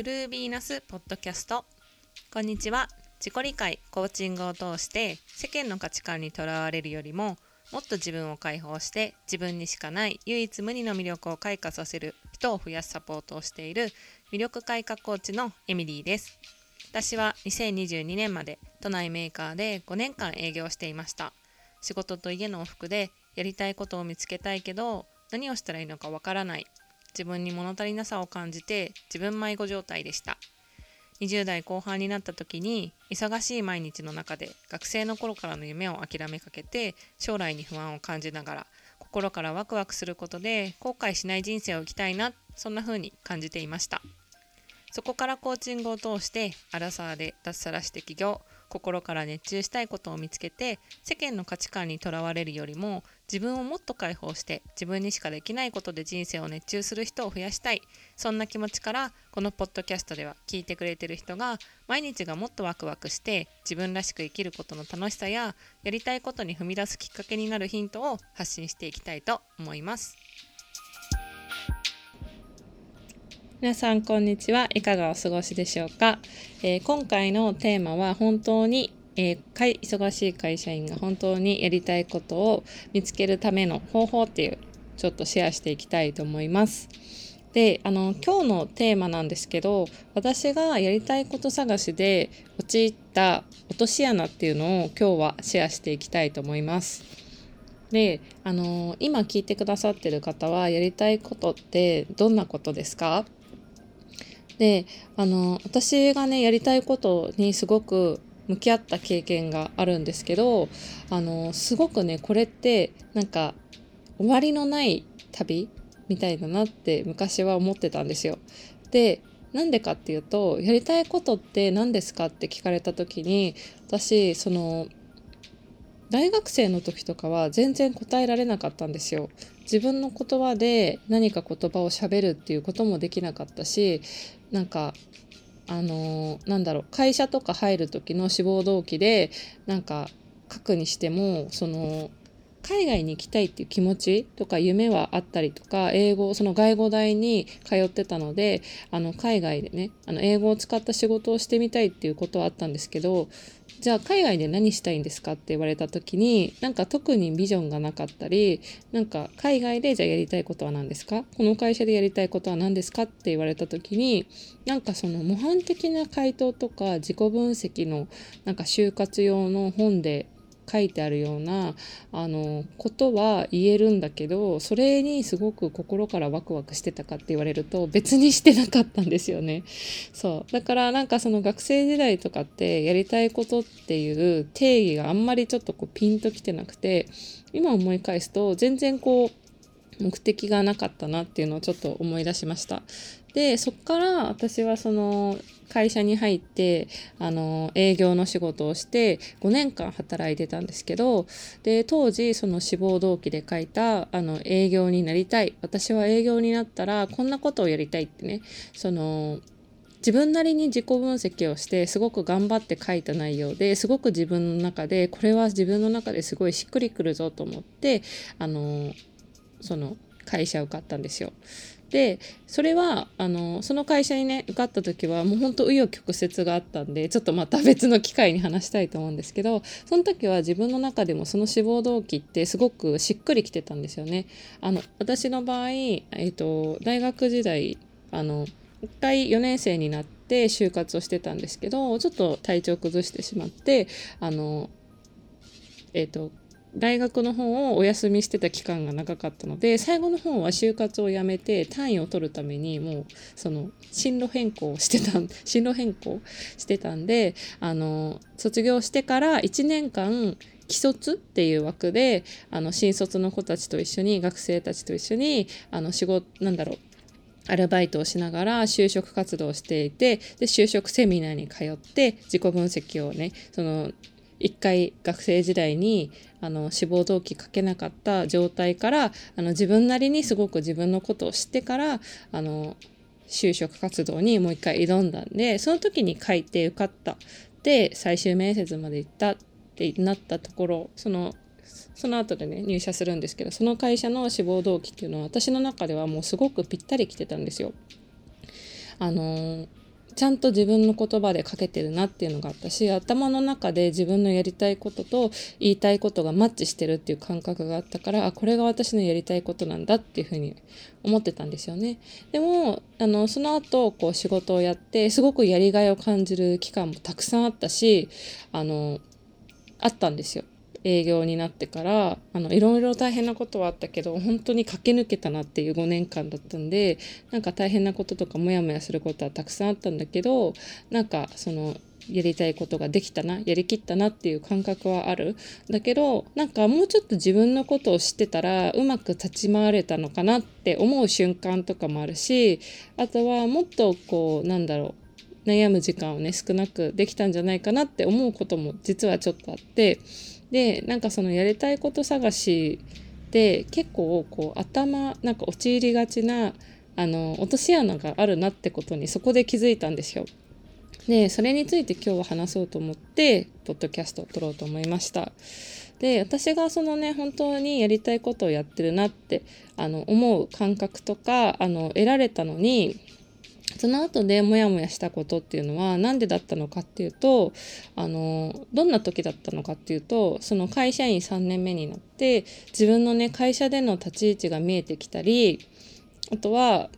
トゥルービーナスポッドキャスト。こんにちは。自己理解コーチングを通して世間の価値観にとらわれるよりももっと自分を解放して自分にしかない唯一無二の魅力を開花させる人を増やすサポートをしている魅力開花コーチのエミリーです。私は2022年まで都内メーカーで5年間営業していました。仕事と家の往復でやりたいことを見つけたいけど何をしたらいいのかわからない。自分に物足りなさを感じて自分迷子状態でした。20代後半になった時に忙しい毎日の中で学生の頃からの夢を諦めかけて将来に不安を感じながら心からワクワクすることで後悔しない人生を生きたいなそんな風に感じていました。そこからコーチングを通してアラサーで脱サラして起業心から熱中したいことを見つけて世間の価値観にとらわれるよりも自分をもっと解放して自分にしかできないことで人生を熱中する人を増やしたいそんな気持ちからこのポッドキャストでは聞いてくれてる人が毎日がもっとワクワクして自分らしく生きることの楽しさややりたいことに踏み出すきっかけになるヒントを発信していきたいと思います。皆さんこんにちは。いかがお過ごしでしょうか、えー、今回のテーマは本当に、えー、忙しい会社員が本当にやりたいことを見つけるための方法っていうちょっとシェアしていきたいと思います。であの今日のテーマなんですけど私がやりたいこと探しで陥った落とし穴っていうのを今日はシェアしていきたいと思います。であの今聞いてくださってる方はやりたいことってどんなことですか？であの私がねやりたいことにすごく向き合った経験があるんですけどあのすごくねこれってなんか終わりのない旅みたいだなって昔は思ってたんですよ。でなんでかっていうとやりたいことって何ですかって聞かれた時に私その大学生の時とかは全然答えられなかったんですよ。自分の言葉で何か言葉をしゃべるっていうこともできなかったしなんかあのー、なんだろう会社とか入る時の志望動機でなんか書くにしてもその海外に行きたいっていう気持ちとか夢はあったりとか英語その外語大に通ってたのであの海外でねあの英語を使った仕事をしてみたいっていうことはあったんですけどじゃあ海外で何したいんですかって言われた時になんか特にビジョンがなかったりなんか海外でじゃあやりたいことは何ですか？この会社でやりたいことは何ですかって言われた時になんかその模範的な回答とか自己分析のなんか就活用の本で書いてあるようなあのことは言えるんだけどそれにすごく心からワクワクしてたかって言われると別にしてなかったんですよね。そうだからなんかその学生時代とかってやりたいことっていう定義があんまりちょっとこうピンときてなくて今思い返すと全然こう目的がなかったなっていうのをちょっと思い出しました。でそっから私はその会社に入ってあの営業の仕事をして5年間働いてたんですけどで当時その志望動機で書いたあの営業になりたい私は営業になったらこんなことをやりたいってねその自分なりに自己分析をしてすごく頑張って書いた内容ですごく自分の中でこれは自分の中ですごいしっくりくるぞと思ってあのその会社受かったんですよ。でそれはあのその会社にね受かった時はもうほんと紆余曲折があったんでちょっとまた別の機会に話したいと思うんですけどその時は自分の中でもその志望動機ってすごくしっくりきてたんですよね。あの私の場合、えーと、大学時代あの1回4年生になって就活をしてたんですけどちょっと体調崩してしまってあのえっ、ー、と大学の方をお休みしてた期間が長かったので最後の方は就活をやめて単位を取るためにもうその進路変更してた 進路変更してたんであの卒業してから1年間既卒っていう枠であの新卒の子たちと一緒に学生たちと一緒にあの仕事なんだろうアルバイトをしながら就職活動をしていてで就職セミナーに通って自己分析をねその一回学生時代にあの志望動機書けなかった状態からあの自分なりにすごく自分のことを知ってからあの就職活動にもう一回挑んだんでその時に書いて受かったで最終面接まで行ったってなったところそのその後でね入社するんですけどその会社の志望動機っていうのは私の中ではもうすごくぴったりきてたんですよ。あのちゃんと自分の言葉で書けてるなっていうのがあったし頭の中で自分のやりたいことと言いたいことがマッチしてるっていう感覚があったからあこれが私のやりたいことなんだっていうふうに思ってたんですよね。でもあのその後こう仕事をやってすごくやりがいを感じる期間もたくさんあったしあのあったんですよ。営業になってからあのいろいろ大変なことはあったけど本当に駆け抜けたなっていう5年間だったんでなんか大変なこととかモヤモヤすることはたくさんあったんだけどなんかそのやりたいことができたなやりきったなっていう感覚はある。だけどなんかもうちょっと自分のことを知ってたらうまく立ち回れたのかなって思う瞬間とかもあるしあとはもっとこうなんだろう悩む時間をね少なくできたんじゃないかなって思うことも実はちょっとあってでなんかそのやりたいこと探しで結構こう頭なんか陥りがちなあの落とし穴があるなってことにそこで気づいたんですよ。でそれについて今日は話そうと思ってポッドキャストを撮ろうと思いました。で私がそのね本当にやりたいことをやってるなってあの思う感覚とかあの得られたのにその後でモヤモヤしたことっていうのは何でだったのかっていうとあのどんな時だったのかっていうとその会社員3年目になって自分のね会社での立ち位置が見えてきたりあとは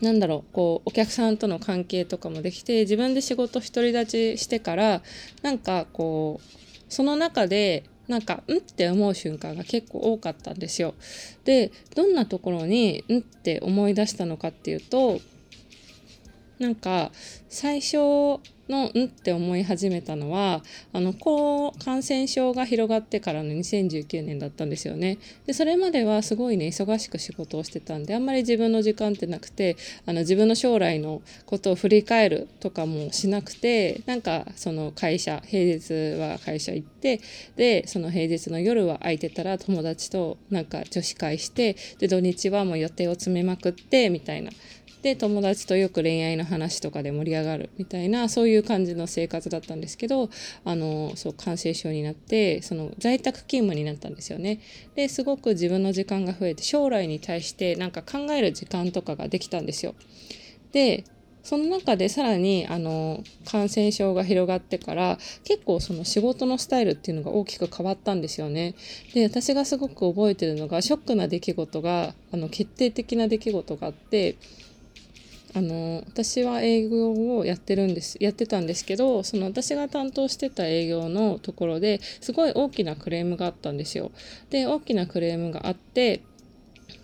なんだろうこうお客さんとの関係とかもできて自分で仕事独り立ちしてからなんかこうその中でなんかんって思う瞬間が結構多かったんですよ。でどんなところにんって思い出したのかっていうとなんか最初のんって思い始めたのはあのこう感染症が広がってからの2019年だったんですよね。でそれまではすごいね忙しく仕事をしてたんであんまり自分の時間ってなくてあの自分の将来のことを振り返るとかもしなくてなんかその会社平日は会社行ってでその平日の夜は空いてたら友達となんか女子会してで土日はもう予定を詰めまくってみたいなで友達とよく恋愛の話とかで盛り上がるみたいなそういう感じの生活だったんですけどあのそう感染症になってその在宅勤務になったんですよね。ですごく自分の時間が増えて将来に対してなんか考える時間とかができたんですよ。でその中でさらにあの感染症が広がってから結構その仕事のスタイルっていうのが大きく変わったんですよね。で私がすごく覚えてるのがショックな出来事があの決定的な出来事があってあの私は営業をやってるんですやってたんですけどその私が担当してた営業のところですごい大きなクレームがあったんですよ。で大きなクレームがあって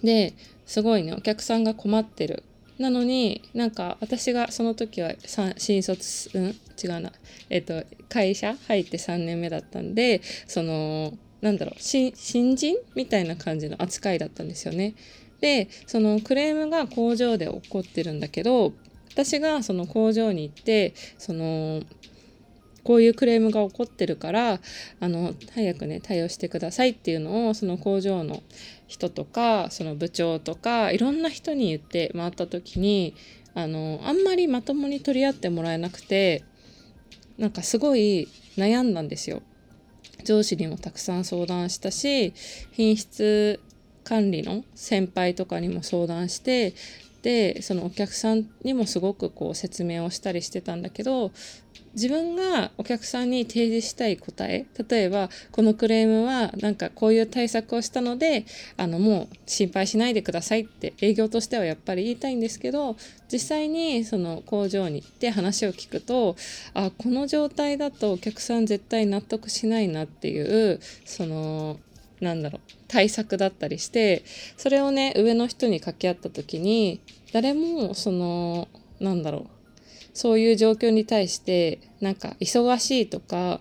ですごいねお客さんが困ってる。なのになんか私がその時は新卒うん？違うな。えっと会社？入って3年目だったんでそのなんだろう新人？みたいな感じの扱いだったんですよね。でそのクレームが工場で起こってるんだけど私がその工場に行ってそのこういうクレームが起こってるからあの早くね対応してくださいっていうのをその工場の人とかその部長とかいろんな人に言って回った時にあのあんまりまともに取り合ってもらえなくてなんかすごい悩んだんですよ。上司にもたくさん相談したし品質管理の先輩とかにも相談してでそのお客さんにもすごくこう説明をしたりしてたんだけど自分がお客さんに提示したい答え例えばこのクレームはなんかこういう対策をしたのであのもう心配しないでくださいって営業としてはやっぱり言いたいんですけど実際にその工場に行って話を聞くとあこの状態だとお客さん絶対納得しないなっていうそのなんだろう対策だったりしてそれをね上の人に掛け合った時に誰もそのなんだろうそういう状況に対してなんか忙しいとか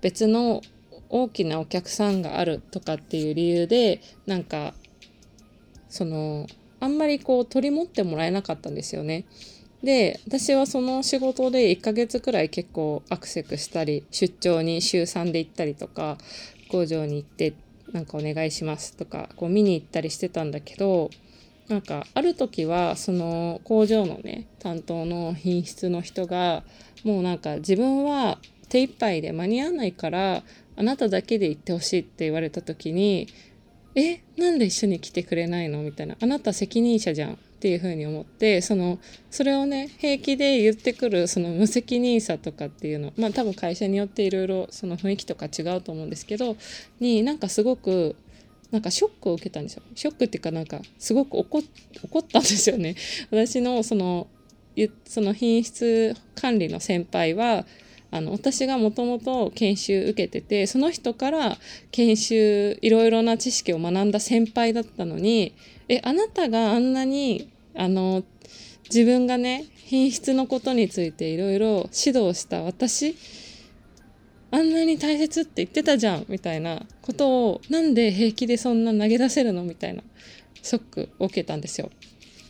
別の大きなお客さんがあるとかっていう理由でなんかそのあんまりこう取り持ってもらえなかったんですよね。で私はその仕事で1ヶ月くらい結構アクセクしたり出張に週3で行ったりとか工場に行ってなんかお願いしますとかこう見に行ったりしてたんだけどなんかある時はその工場のね担当の品質の人がもうなんか自分は手一杯で間に合わないからあなただけで行ってほしいって言われた時にえなんで一緒に来てくれないのみたいな。あなた責任者じゃん。っていうふうに思ってそのそれをね平気で言ってくるその無責任さとかっていうのまあ多分会社によっていろいろその雰囲気とか違うと思うんですけどになんかすごくなんかショックを受けたんですよ。ショックっていうかなんかすごく怒ったんですよね。私のそのその品質管理の先輩はあの私がもともと研修受けててその人から研修いろいろな知識を学んだ先輩だったのにえあなたがあんなにあの自分がね品質のことについていろいろ指導した私あんなに大切って言ってたじゃんみたいなことをなんで平気でそんな投げ出せるの？みたいなショックを受けたんですよ。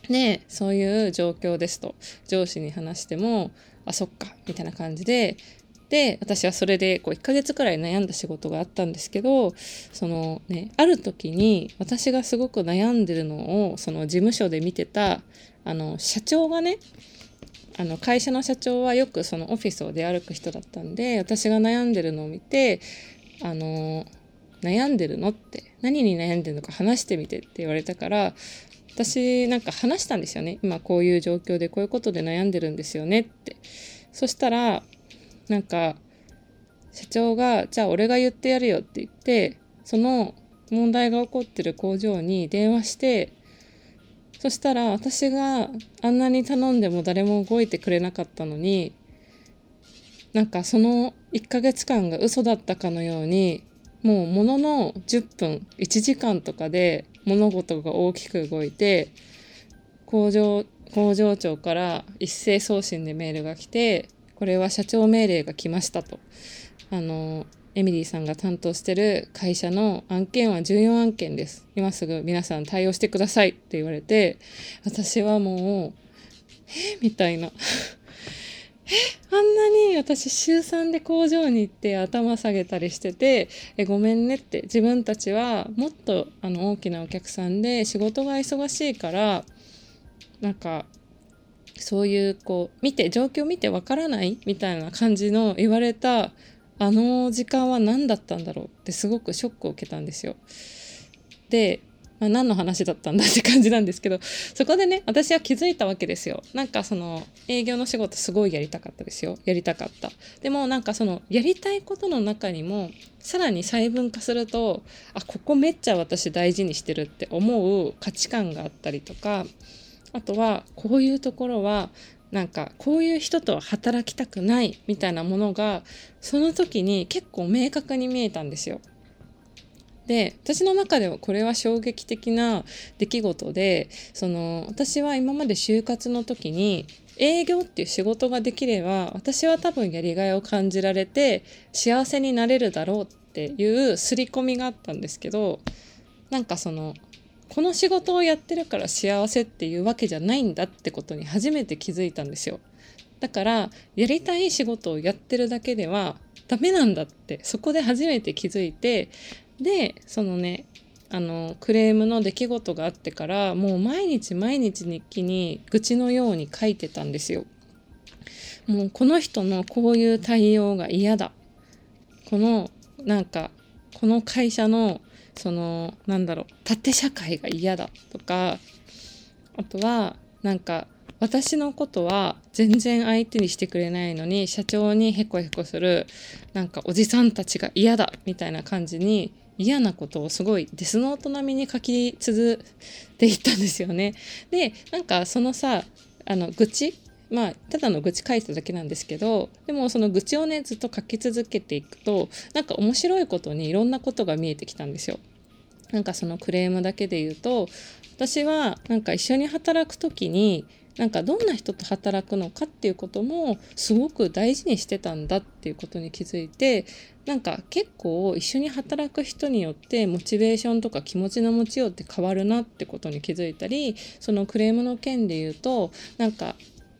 でそういう状況ですと上司に話してもあそっかみたいな感じでで私はそれでこう1ヶ月くらい悩んだ仕事があったんですけどそのねある時に私がすごく悩んでるのをその事務所で見てたあの社長がねあの会社の社長はよくそのオフィスを出歩く人だったんで私が悩んでるのを見て「あの悩んでるの?」って「何に悩んでるのか話してみて」って言われたから私なんか話したんですよね。今こういう状況でこういうことで悩んでるんですよねって。そしたらなんか社長が「じゃあ俺が言ってやるよ」って言ってその問題が起こってる工場に電話してそしたら私があんなに頼んでも誰も動いてくれなかったのになんかその1ヶ月間が嘘だったかのようにもうものの10分1時間とかで物事が大きく動いて工場工場長から一斉送信でメールが来てこれは社長命令が来ましたと。あのエミリーさんが担当してる会社の案件は14案件です。今すぐ皆さん対応してくださいって言われて私はもうえみたいな。えあんなに私週3で工場に行って頭下げたりしててえごめんねって自分たちはもっとあの大きなお客さんで仕事が忙しいからなんかそういうこう見て状況見てわからない？みたいな感じの言われたあの時間は何だったんだろうってすごくショックを受けたんですよ。でまあ、何の話だったんだって感じなんですけどそこでね私は気づいたわけですよ。なんかその営業の仕事すごいやりたかったですよ。やりたかった。でもなんかそのやりたいことの中にもさらに細分化するとあここめっちゃ私大事にしてるって思う価値観があったりとかあとはこういうところはなんかこういう人とは働きたくないみたいなものがその時に結構明確に見えたんですよ。で私の中ではこれは衝撃的な出来事でその私は今まで就活の時に営業っていう仕事ができれば私は多分やりがいを感じられて幸せになれるだろうっていう刷り込みがあったんですけどなんかそのこの仕事をやってるから幸せっていうわけじゃないんだってことに初めて気づいたんですよ。だからやりたい仕事をやってるだけではダメなんだってそこで初めて気づいてでそのねあのクレームの出来事があってからもう毎日毎日日記に愚痴のように書いてたんですよ。もうこの人のこういう対応が嫌だ。このなんかこの会社のそのなんだろう縦社会が嫌だとかあとはなんか私のことは全然相手にしてくれないのに社長にヘコヘコするなんかおじさんたちが嫌だみたいな感じに嫌なことをすごいデスノート並みに書き続けていったんですよね。でなんかそのさあの愚痴？まあただの愚痴書いただけなんですけどでもその愚痴をねずっと書き続けていくとなんか面白いことにいろんなことが見えてきたんですよ。なんかそのクレームだけで言うと私はなんか一緒に働く時になんかどんな人と働くのかっていうこともすごく大事にしてたんだっていうことに気づいてなんか結構一緒に働く人によってモチベーションとか気持ちの持ちようって変わるなってことに気づいたりそのクレームの件で言うとなんか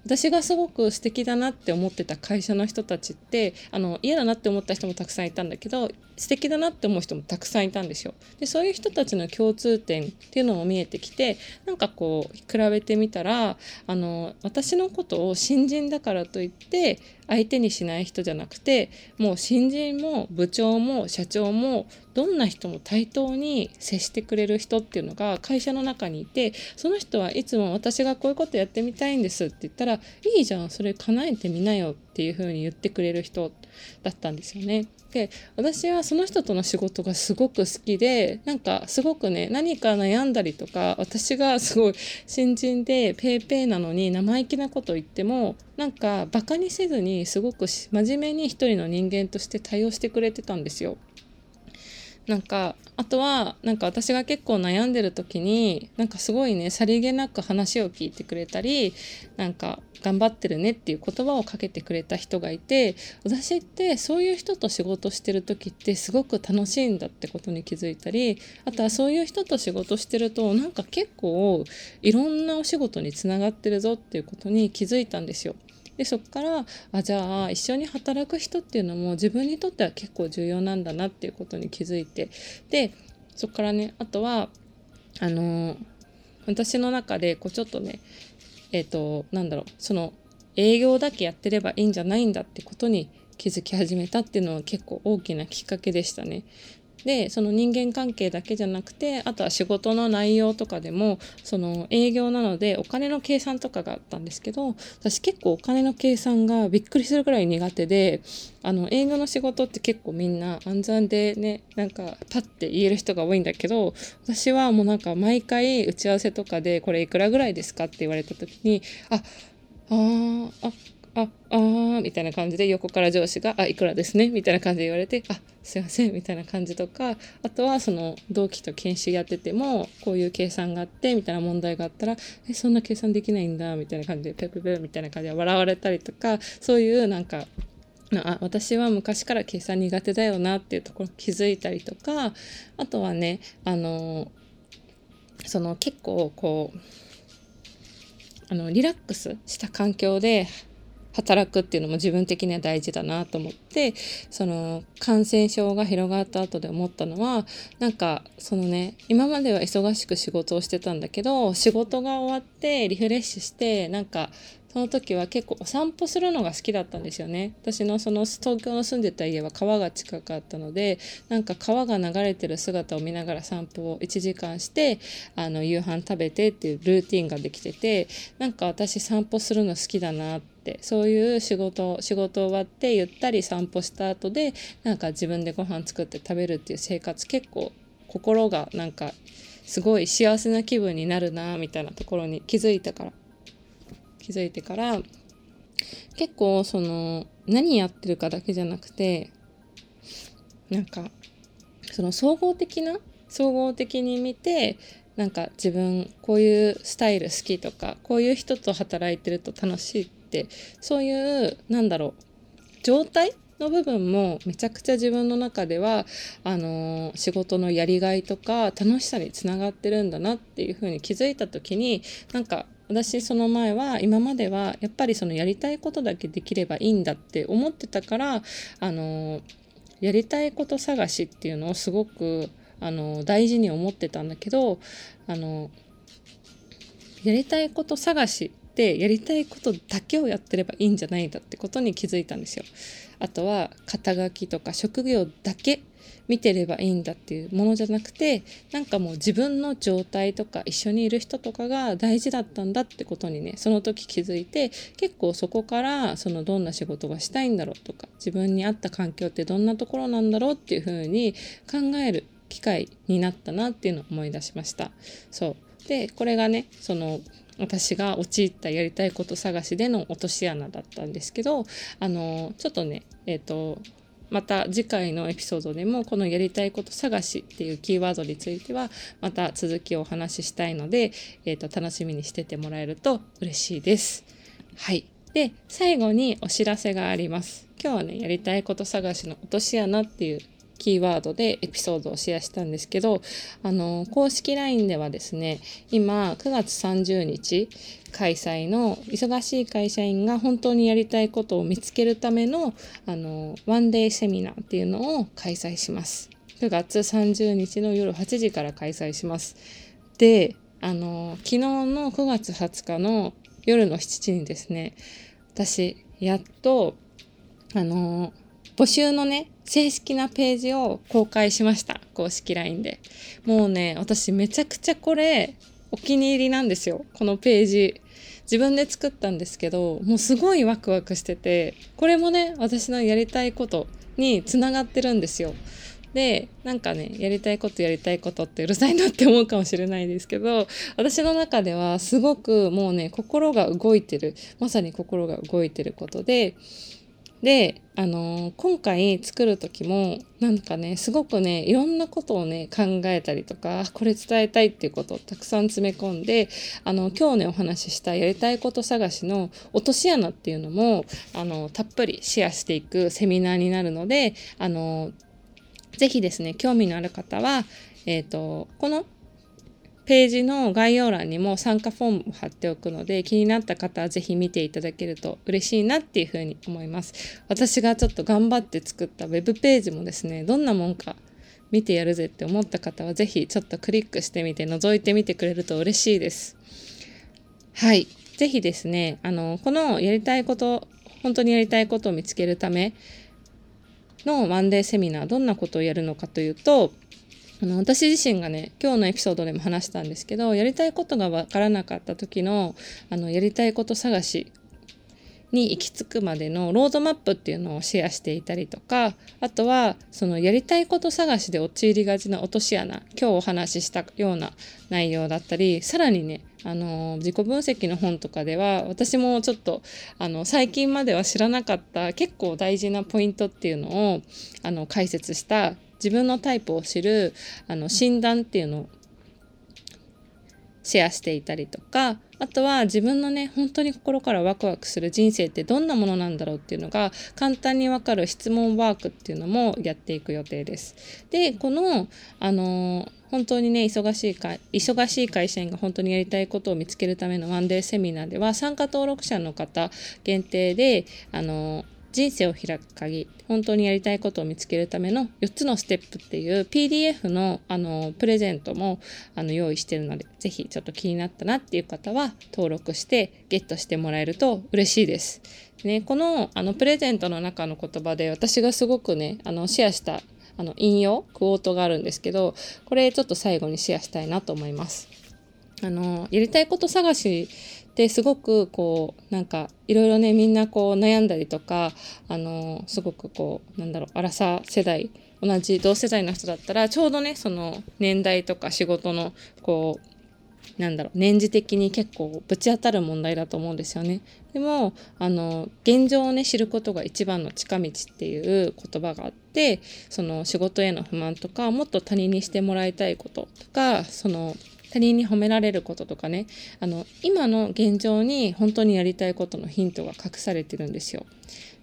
私がすごく素敵だなって思ってた会社の人たちってあの嫌だなって思った人もたくさんいたんだけど素敵だなって思う人もたくさんいたんですよ。でそういう人たちの共通点っていうのも見えてきてなんかこう比べてみたらあの私のことを新人だからといって相手にしない人じゃなくてもう新人も部長も社長もどんな人も対等に接してくれる人っていうのが会社の中にいてその人はいつも私がこういうことやってみたいんですって言ったらいいじゃんそれ叶えてみなよっていうふうに言ってくれる人だったんですよね。で私はその人との仕事がすごく好きでなんかすごくね何か悩んだりとか私がすごい新人でペーペーなのに生意気なこと言ってもなんかバカにせずにすごく真面目に一人の人間として対応してくれてたんですよ。なんかあとはなんか私が結構悩んでる時になんかすごいねさりげなく話を聞いてくれたりなんか頑張ってるねっていう言葉をかけてくれた人がいて私ってそういう人と仕事してる時ってすごく楽しいんだってことに気づいたりあとはそういう人と仕事してるとなんか結構いろんなお仕事につながってるぞっていうことに気づいたんですよ。でそこからあじゃあ一緒に働く人っていうのも自分にとっては結構重要なんだなっていうことに気づいてでそこからねあとはあの私の中でこうちょっとねえっ、ー、となんだろうその営業だけやってればいいんじゃないんだってことに気づき始めたっていうのは結構大きなきっかけでしたね。でその人間関係だけじゃなくてあとは仕事の内容とかでもその営業なのでお金の計算とかがあったんですけど私結構お金の計算がびっくりするぐらい苦手であの営業の仕事って結構みんな暗算でねなんかパッて言える人が多いんだけど私はもうなんか毎回打ち合わせとかでこれいくらぐらいですかって言われた時にああああ、あー、みたいな感じで横から上司が、あ、いくらですね、みたいな感じで言われて、あ、すいません、みたいな感じとか、あとはその同期と研修やってても、こういう計算があって、みたいな問題があったら、え、そんな計算できないんだ、みたいな感じで、ペペペみたいな感じで笑われたりとか、そういうなんか、あ私は昔から計算苦手だよなっていうところ気づいたりとかあとはねあのその結構こうあのリラックスした環境で働くっていうのも自分的には大事だなと思ってその感染症が広がった後で思ったのはなんかそのね今までは忙しく仕事をしてたんだけど仕事が終わってリフレッシュしてなんかその時は結構お散歩するのが好きだったんですよね。私のその東京の住んでた家は川が近かったのでなんか川が流れてる姿を見ながら散歩を1時間してあの夕飯食べてっていうルーティンができててなんか私散歩するの好きだなってそういう仕事仕事終わってゆったり散歩した後でなんか自分でご飯作って食べるっていう生活結構心がなんかすごい幸せな気分になるなみたいなところに気づいたから気づいてから結構その何やってるかだけじゃなくてなんかその総合的な総合的に見てなんか自分こういうスタイル好きとかこういう人と働いてると楽しいってそういうなんだろう状態の部分もめちゃくちゃ自分の中ではあのー、仕事のやりがいとか楽しさにつながってるんだなっていうふうに気づいた時になんか私その前は今まではやっぱりそのやりたいことだけできればいいんだって思ってたからあのやりたいこと探しっていうのをすごくあの大事に思ってたんだけどあのやりたいこと探しってやりたいことだけをやってればいいんじゃないんだってことに気づいたんですよ。あとは肩書きとか職業だけ見てればいいんだっていうものじゃなくてなんかもう自分の状態とか一緒にいる人とかが大事だったんだってことにねその時気づいて結構そこからそのどんな仕事がしたいんだろうとか自分に合った環境ってどんなところなんだろうっていうふうに考える機会になったなっていうのを思い出しました。そうでこれがねその私が陥ったやりたいこと探しでの落とし穴だったんですけどあのちょっとねえっ、ー、とまた次回のエピソードでもこのやりたいこと探しっていうキーワードについてはまた続きをお話ししたいので、えー、と楽しみにしててもらえると嬉しいです。はい。で、最後にお知らせがあります。今日はね、やりたいこと探しの落とし穴っていうキーワードでエピソードをシェアしたんですけど、あの、公式 LINE ではですね、今9月30日開催の忙しい会社員が本当にやりたいことを見つけるための、あの、ワンデーセミナーっていうのを開催します。9月30日の夜8時から開催します。で、あの、昨日の9月20日の夜の7時にですね、私、やっとあの募集のね、正式なページを公開しました。公式 LINE で。もうね、私めちゃくちゃこれ、お気に入りなんですよ。このページ。自分で作ったんですけど、もうすごいワクワクしてて、これもね、私のやりたいことにつながってるんですよ。で、なんかね、やりたいことやりたいことってうるさいなって思うかもしれないですけど、私の中ではすごくもうね、心が動いてる、まさに心が動いてることで、で、あのー、今回作る時もなんかねすごくねいろんなことをね考えたりとかこれ伝えたいっていうことをたくさん詰め込んであの今日ねお話ししたやりたいこと探しの落とし穴っていうのもあのたっぷりシェアしていくセミナーになるのであのぜひですね興味のある方は、えーとこのページの概要欄にも参加フォームを貼っておくので気になった方はぜひ見ていただけると嬉しいなっていうふうに思います。私がちょっと頑張って作った web ページもですね、どんなもんか見てやるぜって思った方はぜひちょっとクリックしてみて覗いてみてくれると嬉しいです。はい。ぜひですね、あの、このやりたいこと、本当にやりたいことを見つけるためのワンデーセミナー、どんなことをやるのかというと、あの私自身がね今日のエピソードでも話したんですけどやりたいことが分からなかった時のあのやりたいこと探しに行き着くまでのロードマップっていうのをシェアしていたりとかあとはそのやりたいこと探しで陥りがちな落とし穴今日お話ししたような内容だったりさらにねあの自己分析の本とかでは私もちょっとあの最近までは知らなかった結構大事なポイントっていうのをあの解説した自分のタイプを知るあの診断っていうのをシェアしていたりとかあとは自分のね本当に心からワクワクする人生ってどんなものなんだろうっていうのが簡単にわかる質問ワークっていうのもやっていく予定です。でこのあの本当にね忙しいか忙しい会社員が本当にやりたいことを見つけるためのワンデーセミナーでは参加登録者の方限定であの人生を開く鍵本当にやりたいことを見つけるための4つのステップっていう PDF のあのプレゼントもあの用意してるので是非ちょっと気になったなっていう方は登録してゲットしてもらえると嬉しいです。ね、このあのプレゼントの中の言葉で私がすごくねあのシェアしたあの引用クォートがあるんですけどこれちょっと最後にシェアしたいなと思います。あのやりたいこと探しですごくこうなんかいろいろねみんなこう悩んだりとかあのすごくこうなんだろうアラサー世代同じ同世代の人だったらちょうどねその年代とか仕事のこうなんだろう年次的に結構ぶち当たる問題だと思うんですよね。でもあの現状をね知ることが一番の近道っていう言葉があってその仕事への不満とかもっと他人にしてもらいたいこととかその他人に褒められることとかねあの今の現状に本当にやりたいことのヒントが隠されてるんですよ。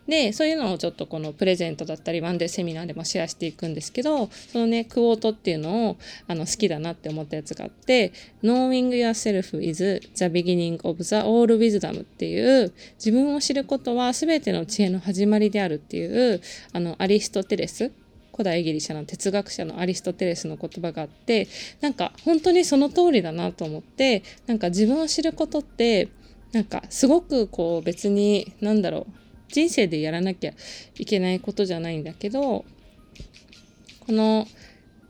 でそういうのをちょっとこのプレゼントだったりワンデーセミナーでもシェアしていくんですけどそのねクォートっていうのをあの好きだなって思ったやつがあって「Knowing yourself is the beginning of the all wisdom」っていう自分を知ることは全ての知恵の始まりであるっていうあのアリストテレス古代ギリシャの哲学者のアリストテレスの言葉があってなんか本当にその通りだなと思ってなんか自分を知ることってなんかすごくこう別に何だろう人生でやらなきゃいけないことじゃないんだけどこの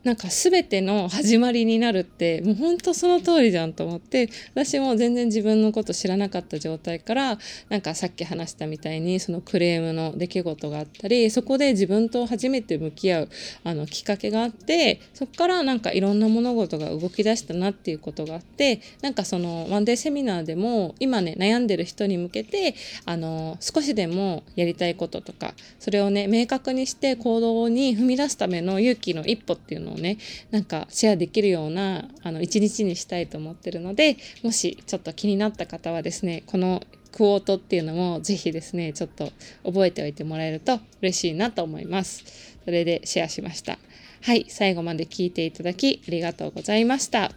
なんか全ての始まりになるってもうほんとその通りじゃんと思って私も全然自分のこと知らなかった状態からなんかさっき話したみたいにそのクレームの出来事があったりそこで自分と初めて向き合うあのきっかけがあってそこからなんかいろんな物事が動き出したなっていうことがあってなんかそのワンデーセミナーでも今ね悩んでる人に向けてあの少しでもやりたいこととかそれをね明確にして行動に踏み出すための勇気の一歩っていうのをねなんかシェアできるようなあの一日にしたいと思ってるのでもしちょっと気になった方はですねこのクォートっていうのもぜひですねちょっと覚えておいてもらえると嬉しいなと思います。それでシェアしました。はい最後まで聞いていただきありがとうございました。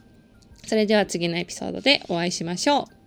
それでは次のエピソードでお会いしましょう。